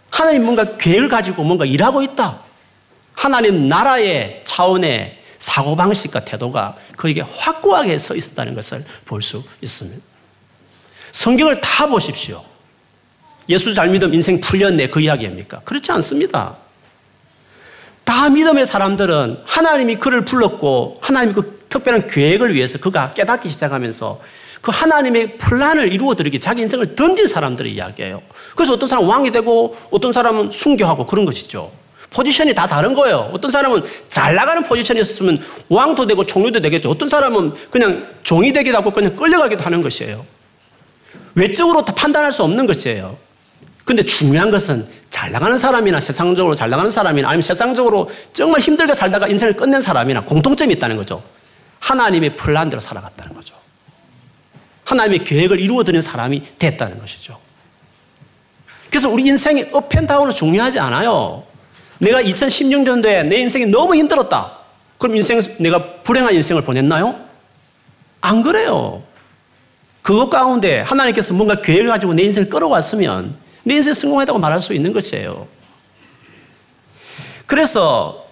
하나님 뭔가 계획을 가지고 뭔가 일하고 있다. 하나님 나라의 차원의 사고방식과 태도가 그에게 확고하게 서 있었다는 것을 볼 수 있습니다. 성경을 다 보십시오. 예수 잘 믿음 인생 풀렸네 그 이야기입니까? 그렇지 않습니다. 다 믿음의 사람들은 하나님이 그를 불렀고 하나님이 그 특별한 계획을 위해서 그가 깨닫기 시작하면서 그 하나님의 플란을 이루어드리기 자기 인생을 던진 사람들의 이야기예요. 그래서 어떤 사람은 왕이 되고 어떤 사람은 순교하고 그런 것이죠. 포지션이 다 다른 거예요. 어떤 사람은 잘 나가는 포지션에 있었으면 왕도 되고 총리도 되겠죠. 어떤 사람은 그냥 종이 되기도 하고 그냥 끌려가기도 하는 것이에요. 외적으로 다 판단할 수 없는 것이에요. 근데 중요한 것은 잘 나가는 사람이나 세상적으로 잘 나가는 사람이나 아니면 세상적으로 정말 힘들게 살다가 인생을 끝낸 사람이나 공통점이 있다는 거죠. 하나님의 플란대로 살아갔다는 거죠. 하나님의 계획을 이루어드리는 사람이 됐다는 것이죠. 그래서 우리 인생이 업앤다운은 중요하지 않아요. 내가 2016년도에 내 인생이 너무 힘들었다. 그럼 인생, 내가 불행한 인생을 보냈나요? 안 그래요. 그것 가운데 하나님께서 뭔가 계획을 가지고 내 인생을 끌어왔으면 내 인생 성공했다고 말할 수 있는 것이에요. 그래서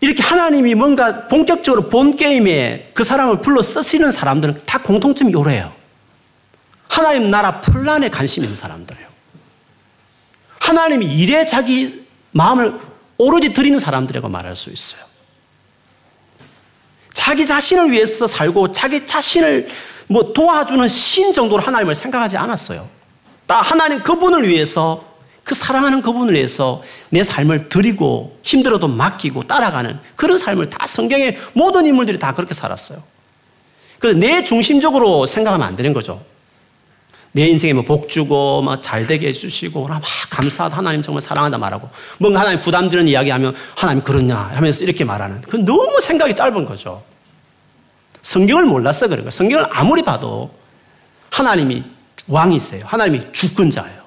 이렇게 하나님이 뭔가 본격적으로 본 게임에 그 사람을 불러 쓰시는 사람들은 다 공통점이 요래요. 하나님 나라 플란에 관심 있는 사람들이에요. 하나님이 일에 자기 마음을 오로지 드리는 사람들이라고 말할 수 있어요. 자기 자신을 위해서 살고 자기 자신을 뭐 도와주는 신 정도로 하나님을 생각하지 않았어요. 다 하나님 그분을 위해서 그 사랑하는 그분을 위해서 내 삶을 드리고 힘들어도 맡기고 따라가는 그런 삶을 다 성경의 모든 인물들이 다 그렇게 살았어요. 그래서 내 중심적으로 생각하면 안 되는 거죠. 내 인생에 뭐 복 주고 막 잘 되게 해주시고 막 감사하다 하나님 정말 사랑한다 말하고 뭔가 하나님 부담 드는 이야기하면 하나님 그렇냐 하면서 이렇게 말하는 그 너무 생각이 짧은 거죠. 성경을 몰라서 그런 거예요. 성경을 아무리 봐도 하나님이 왕이세요. 하나님이 주권자예요.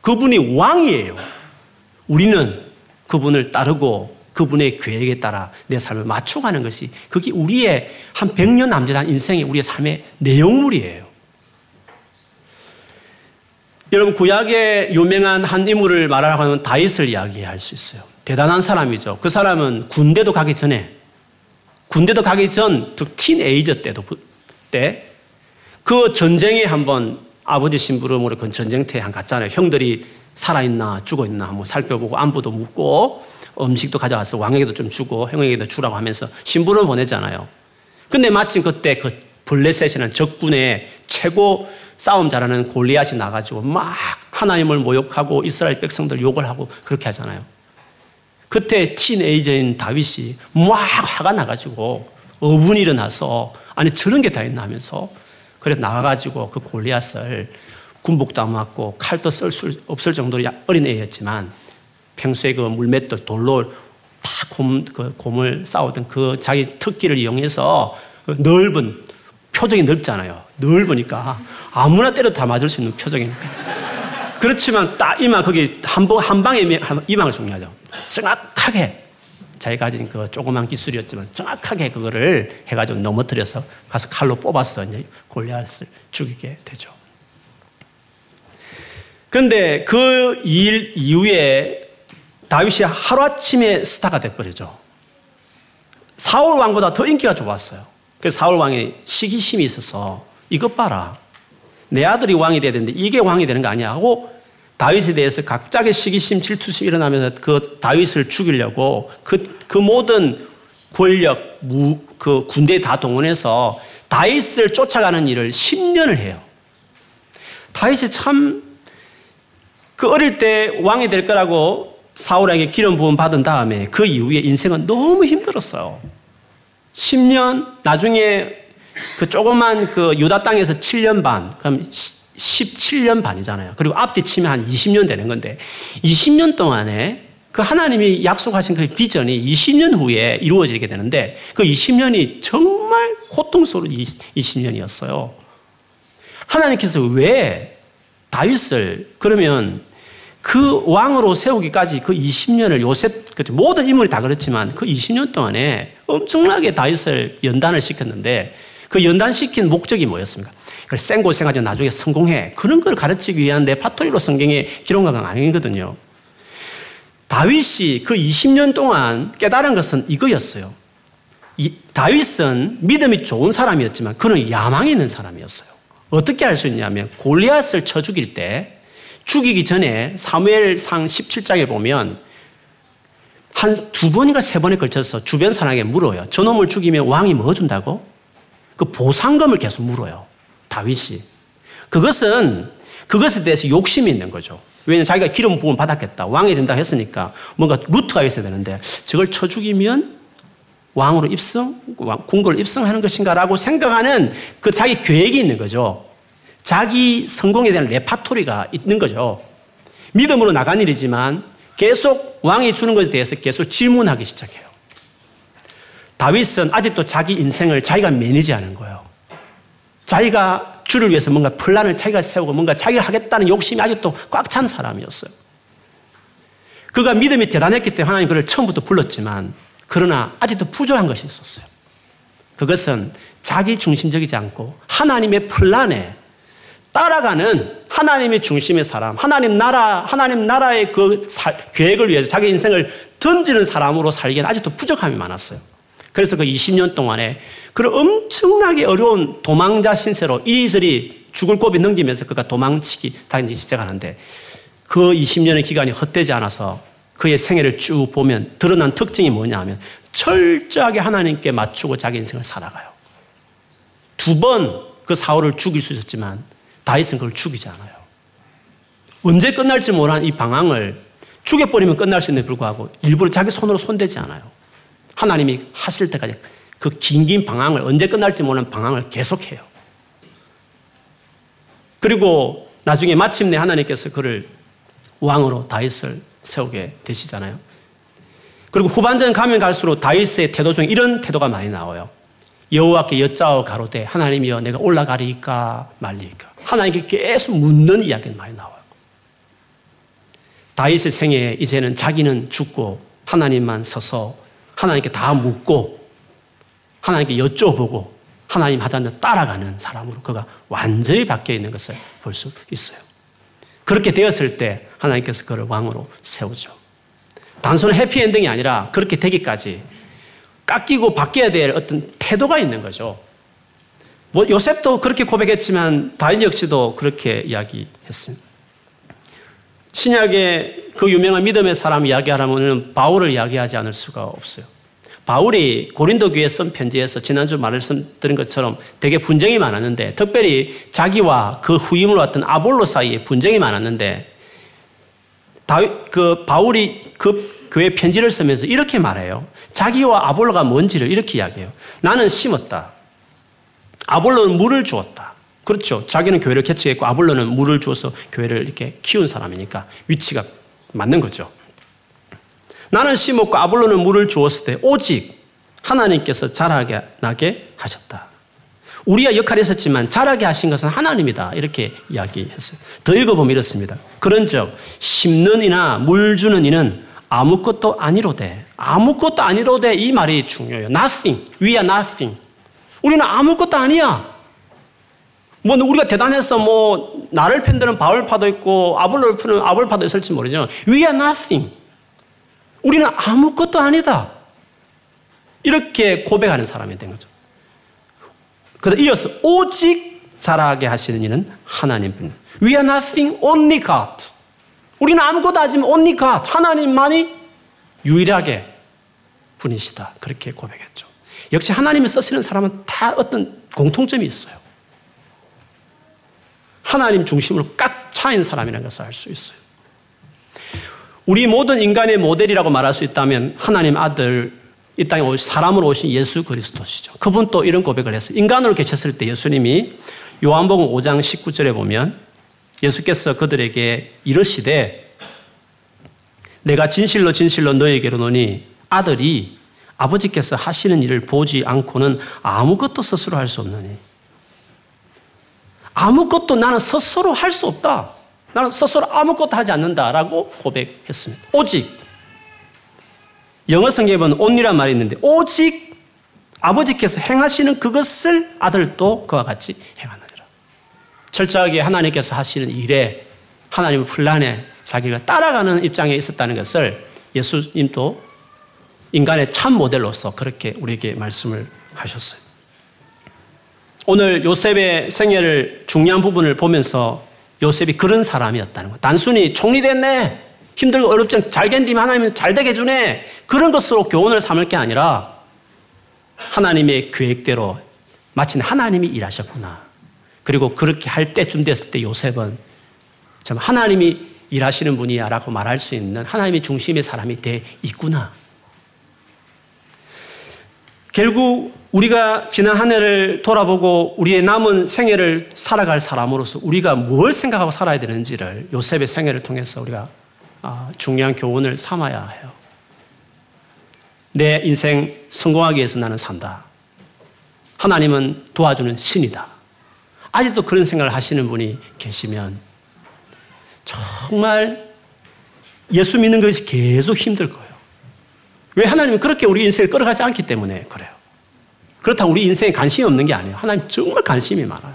그분이 왕이에요. 우리는 그분을 따르고 그분의 계획에 따라 내 삶을 맞춰가는 것이 그게 우리의 한 100년 남짓한 인생의 우리의 삶의 내용물이에요. 여러분 구약의 유명한 한 인물을 말하라고 하면 다윗을 이야기할 수 있어요. 대단한 사람이죠. 그 사람은 군대도 가기 전에 군대도 가기 전, 즉 틴에이저 때도 때 그 전쟁에 한번 아버지 심부름으로 그 전쟁터에 한 갔잖아요. 형들이 살아있나 죽어있나 한번 살펴보고 안부도 묻고 음식도 가져와서 왕에게도 좀 주고 형에게도 주라고 하면서 심부름을 보냈잖아요. 근데 마침 그때 그 블레셋이라는 적군의 최고 싸움 잘하는 골리앗이 나가지고 막 하나님을 모욕하고 이스라엘 백성들 욕을 하고 그렇게 하잖아요. 그때 티네이저인 다윗이 막 화가 나가지고 어분이 일어나서 아니 저런 게 다 있나 하면서 그래서 나가가지고 그 골리앗을 군복도 안 맞고 칼도 쓸 수 없을 정도로 어린 애였지만 평소에 그 물맷돌 돌로 다 곰, 그 곰을 싸우던 그 자기 특기를 이용해서 그 넓은 표정이 넓잖아요. 넓으니까 아무나 때려도 다 맞을 수 있는 표정이니까. 그렇지만 딱 이마 거기 한, 방에 이마가 중요하죠. 정확하게 자기가 가진 그 조그만 기술이었지만 정확하게 그거를 해가지고 넘어뜨려서 가서 칼로 뽑아서 이제 골리앗을 죽이게 되죠. 그런데 그 일 이후에 다윗이 하루아침에 스타가 돼버리죠. 사울 왕보다 더 인기가 좋았어요. 그래서 사울 왕이 시기심이 있어서 이것 봐라. 내 아들이 왕이 돼야 되는데 이게 왕이 되는 거 아니야 하고 다윗에 대해서 갑자기 시기심, 질투심 일어나면서 그 다윗을 죽이려고 그, 그 모든 권력, 무, 그 군대 다 동원해서 다윗을 쫓아가는 일을 10년을 해요. 다윗이 참, 그 어릴 때 왕이 될 거라고 사울에게 기름 부음 받은 다음에 그 이후에 인생은 너무 힘들었어요. 10년, 나중에 그 조그만 그 유다 땅에서 7년 반, 그럼 17년 반이잖아요. 그리고 앞뒤 치면 한 20년 되는 건데 20년 동안에 그 하나님이 약속하신 그 비전이 20년 후에 이루어지게 되는데 그 20년이 정말 고통스러운 20년이었어요. 하나님께서 왜 다윗을 그러면 그 왕으로 세우기까지 그 20년을 요셉 모든 인물이 다 그렇지만 그 20년 동안에 엄청나게 다윗을 연단을 시켰는데 그 연단시킨 목적이 뭐였습니까? 생고생하지 나중에 성공해. 그런 걸 가르치기 위한 레파토리로 성경에 기록한 건 아니거든요. 다윗이 그 20년 동안 깨달은 것은 이거였어요. 이, 다윗은 믿음이 좋은 사람이었지만 그는 야망이 있는 사람이었어요. 어떻게 할 수 있냐면 골리앗을 쳐 죽일 때 죽이기 전에 사무엘상 17장에 보면 한 두 번인가 세 번에 걸쳐서 주변 사람에게 물어요. 저놈을 죽이면 왕이 뭐 준다고? 그 보상금을 계속 물어요. 다윗이. 그것은 그것에 대해서 욕심이 있는 거죠. 왜냐하면 자기가 기름 부음 받았겠다. 왕이 된다 했으니까 뭔가 루트가 있어야 되는데 저걸 쳐 죽이면 왕으로 입성, 궁궐 입성하는 것인가라고 생각하는 그 자기 계획이 있는 거죠. 자기 성공에 대한 레파토리가 있는 거죠. 믿음으로 나간 일이지만 계속 왕이 주는 것에 대해서 계속 질문하기 시작해요. 다윗은 아직도 자기 인생을 자기가 매니지하는 거예요. 자기가 주를 위해서 뭔가 플란을 자기가 세우고 뭔가 자기가 하겠다는 욕심이 아직도 꽉 찬 사람이었어요. 그가 믿음이 대단했기 때문에 하나님 그를 처음부터 불렀지만 그러나 아직도 부족한 것이 있었어요. 그것은 자기 중심적이지 않고 하나님의 플란에 따라가는 하나님의 중심의 사람, 하나님 나라, 하나님 나라의 그 사, 계획을 위해서 자기 인생을 던지는 사람으로 살기에는 아직도 부족함이 많았어요. 그래서 그 20년 동안에 그런 엄청나게 어려운 도망자 신세로 이리저리 죽을 고비 넘기면서 그가 도망치기 다니기 시작하는데 그 20년의 기간이 헛되지 않아서 그의 생애를 쭉 보면 드러난 특징이 뭐냐 하면 철저하게 하나님께 맞추고 자기 인생을 살아가요. 두 번 그 사울을 죽일 수 있었지만 다윗은 그걸 죽이지 않아요. 언제 끝날지 모르는 이 방황을 죽여버리면 끝날 수 있는데 불구하고 일부러 자기 손으로 손대지 않아요. 하나님이 하실 때까지 그 긴긴 방황을 언제 끝날지 모르는 방황을 계속해요. 그리고 나중에 마침내 하나님께서 그를 왕으로 다윗을 세우게 되시잖아요. 그리고 후반전 가면 갈수록 다윗의 태도 중에 이런 태도가 많이 나와요. 여호와께 여짜오 가로되 하나님이여 내가 올라가리까 말리까 하나님께 계속 묻는 이야기가 많이 나와요. 다윗의 생애에 이제는 자기는 죽고 하나님만 서서 하나님께 다 묻고 하나님께 여쭤보고 하나님 하자는 따라가는 사람으로 그가 완전히 바뀌어 있는 것을 볼 수 있어요. 그렇게 되었을 때 하나님께서 그를 왕으로 세우죠. 단순한 해피엔딩이 아니라 그렇게 되기까지 깎이고 바뀌어야 될 어떤 태도가 있는 거죠. 뭐 요셉도 그렇게 고백했지만 다윗 역시도 그렇게 이야기했습니다. 신약의 그 유명한 믿음의 사람 이야기하라면 바울을 이야기하지 않을 수가 없어요. 바울이 고린도 교회에 쓴 편지에서 지난주 말씀드린 것처럼 되게 분쟁이 많았는데 특별히 자기와 그 후임을 왔던 아볼로 사이에 분쟁이 많았는데 다윗, 그 바울이 그 교회 편지를 쓰면서 이렇게 말해요. 자기와 아볼로가 뭔지를 이렇게 이야기해요. 나는 심었다. 아볼로는 물을 주었다. 그렇죠. 자기는 교회를 개척했고 아볼로는 물을 주어서 교회를 이렇게 키운 사람이니까 위치가 맞는 거죠. 나는 심었고 아볼로는 물을 주었을 때 오직 하나님께서 자라게 나게 하셨다. 우리가 역할이 있었지만 자라게 하신 것은 하나님이다. 이렇게 이야기했어요. 더 읽어보면 이렇습니다. 그런 즉, 심는 이나 물 주는 이는 아무것도 아니로되, 아무것도 아니로되 이 말이 중요해요. Nothing. We are nothing. 우리는 아무것도 아니야. 뭐 우리가 대단해서 뭐 나를 편드는 바울파도 있고 아볼로를 푸는 아볼파도 있을지 모르지만 we are nothing. 우리는 아무것도 아니다. 이렇게 고백하는 사람이 된 거죠. 그다 이어서 오직 자라게 하시는 이는 하나님뿐. We are nothing, only God. 우리는 아무것도 하지만 only God. 하나님만이 유일하게 분이시다. 그렇게 고백했죠. 역시 하나님이 쓰시는 사람은 다 어떤 공통점이 있어요. 하나님 중심으로 꽉 차인 사람이라는 것을 알 수 있어요. 우리 모든 인간의 모델이라고 말할 수 있다면 하나님 아들 이 땅에 사람으로 오신 예수 그리스도시죠. 그분 또 이런 고백을 했어요. 인간으로 계셨을 때 예수님이 요한복음 5장 19절에 보면 예수께서 그들에게 이르시되 내가 진실로 진실로 너에게로 노니 아들이 아버지께서 하시는 일을 보지 않고는 아무것도 스스로 할 수 없느니 아무것도 나는 스스로 할 수 없다. 나는 스스로 아무것도 하지 않는다라고 고백했습니다. 오직 영어 성경에는 only란 말이 있는데 오직 아버지께서 행하시는 그것을 아들도 그와 같이 행하느니라. 철저하게 하나님께서 하시는 일에 하나님의 플란에 자기가 따라가는 입장에 있었다는 것을 예수님도 인간의 참 모델로서 그렇게 우리에게 말씀을 하셨어요. 오늘 요셉의 생애를 중요한 부분을 보면서 요셉이 그런 사람이었다는 거. 단순히 총리 됐네. 힘들고 어렵지 잘 견디면 하나님은 잘 되게 해주네. 그런 것으로 교훈을 삼을 게 아니라 하나님의 계획대로 마침 하나님이 일하셨구나. 그리고 그렇게 할 때쯤 됐을 때 요셉은 참 하나님이 일하시는 분이야 라고 말할 수 있는 하나님의 중심의 사람이 돼 있구나. 결국 우리가 지난 한 해를 돌아보고 우리의 남은 생애를 살아갈 사람으로서 우리가 뭘 생각하고 살아야 되는지를 요셉의 생애를 통해서 우리가 아, 중요한 교훈을 삼아야 해요. 내 인생 성공하기 위해서 나는 산다. 하나님은 도와주는 신이다. 아직도 그런 생각을 하시는 분이 계시면 정말 예수 믿는 것이 계속 힘들 거예요. 왜 하나님은 그렇게 우리 인생을 끌어가지 않기 때문에 그래요. 그렇다고 우리 인생에 관심이 없는 게 아니에요. 하나님 정말 관심이 많아요.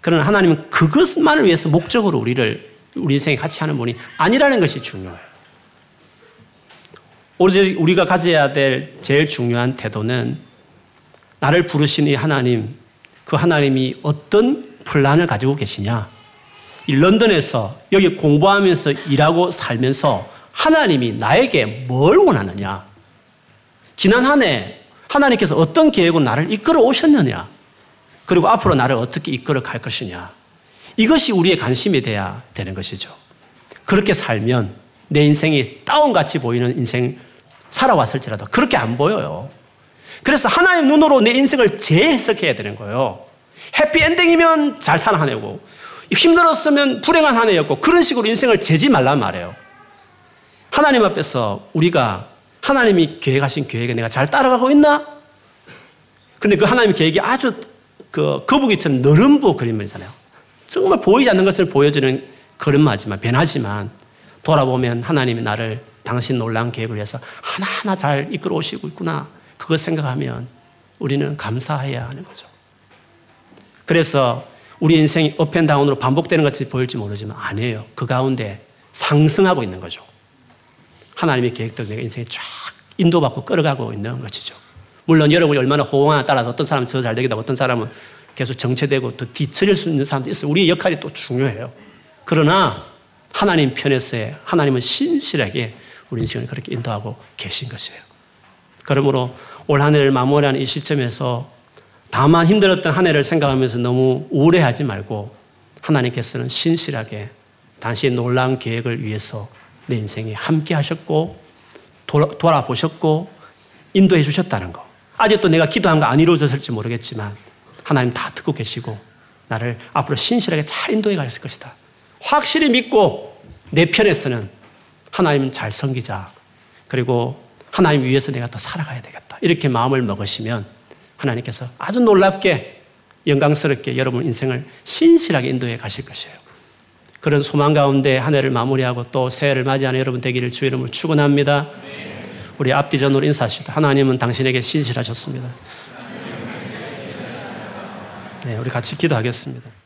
그러나 하나님은 그것만을 위해서 목적으로 우리를 우리 인생에 같이 하는 분이 아니라는 것이 중요해요. 오로지 우리가 가져야 될 제일 중요한 태도는 나를 부르신 이 하나님, 그 하나님이 어떤 플란을 가지고 계시냐. 이 런던에서 여기 공부하면서 일하고 살면서 하나님이 나에게 뭘 원하느냐? 지난 한 해 하나님께서 어떤 계획으로 나를 이끌어 오셨느냐? 그리고 앞으로 나를 어떻게 이끌어 갈 것이냐? 이것이 우리의 관심이 돼야 되는 것이죠. 그렇게 살면 내 인생이 다운같이 보이는 인생 살아왔을지라도 그렇게 안 보여요. 그래서 하나님 눈으로 내 인생을 재해석해야 되는 거예요. 해피엔딩이면 잘 사는 한 해고, 힘들었으면 불행한 한 해였고, 그런 식으로 인생을 재지 말란 말이에요. 하나님 앞에서 우리가 하나님이 계획하신 계획에 내가 잘 따라가고 있나? 근데 그 하나님의 계획이 아주 그 거북이처럼 너름보 그림이잖아요. 정말 보이지 않는 것을 보여주는 걸음마지만 변하지만 돌아보면 하나님이 나를 당신 놀라운 계획을 위해서 하나하나 잘 이끌어 오시고 있구나. 그걸 생각하면 우리는 감사해야 하는 거죠. 그래서 우리 인생이 업앤다운으로 반복되는 것이 보일지 모르지만 아니에요. 그 가운데 상승하고 있는 거죠. 하나님의 계획대로 내가 인생에 쫙 인도받고 끌어가고 있는 것이죠. 물론 여러분이 얼마나 호응하에 따라서 어떤 사람은 더잘 되겠다, 어떤 사람은 계속 정체되고 더 뒤처질 수 있는 사람도 있어요. 우리의 역할이 또 중요해요. 그러나 하나님 편에서의 하나님은 신실하게 우리 인생을 그렇게 인도하고 계신 것이에요. 그러므로 올 한 해를 마무리하는 이 시점에서 다만 힘들었던 한 해를 생각하면서 너무 우울해하지 말고 하나님께서는 신실하게 당신의 놀라운 계획을 위해서 내 인생에 함께 하셨고 돌아, 보셨고 인도해 주셨다는 거. 아직도 내가 기도한 거 안 이루어졌을지 모르겠지만 하나님 다 듣고 계시고 나를 앞으로 신실하게 잘 인도해 가실 것이다. 확실히 믿고 내 편에서는 하나님 잘 섬기자. 그리고 하나님 위해서 내가 더 살아가야 되겠다. 이렇게 마음을 먹으시면 하나님께서 아주 놀랍게 영광스럽게 여러분 인생을 신실하게 인도해 가실 것이에요. 그런 소망 가운데 한 해를 마무리하고 또 새해를 맞이하는 여러분 되기를 주 이름으로 축원합니다. 우리 앞뒤 전으로 인사하시다. 하나님은 당신에게 신실하셨습니다. 네, 우리 같이 기도하겠습니다.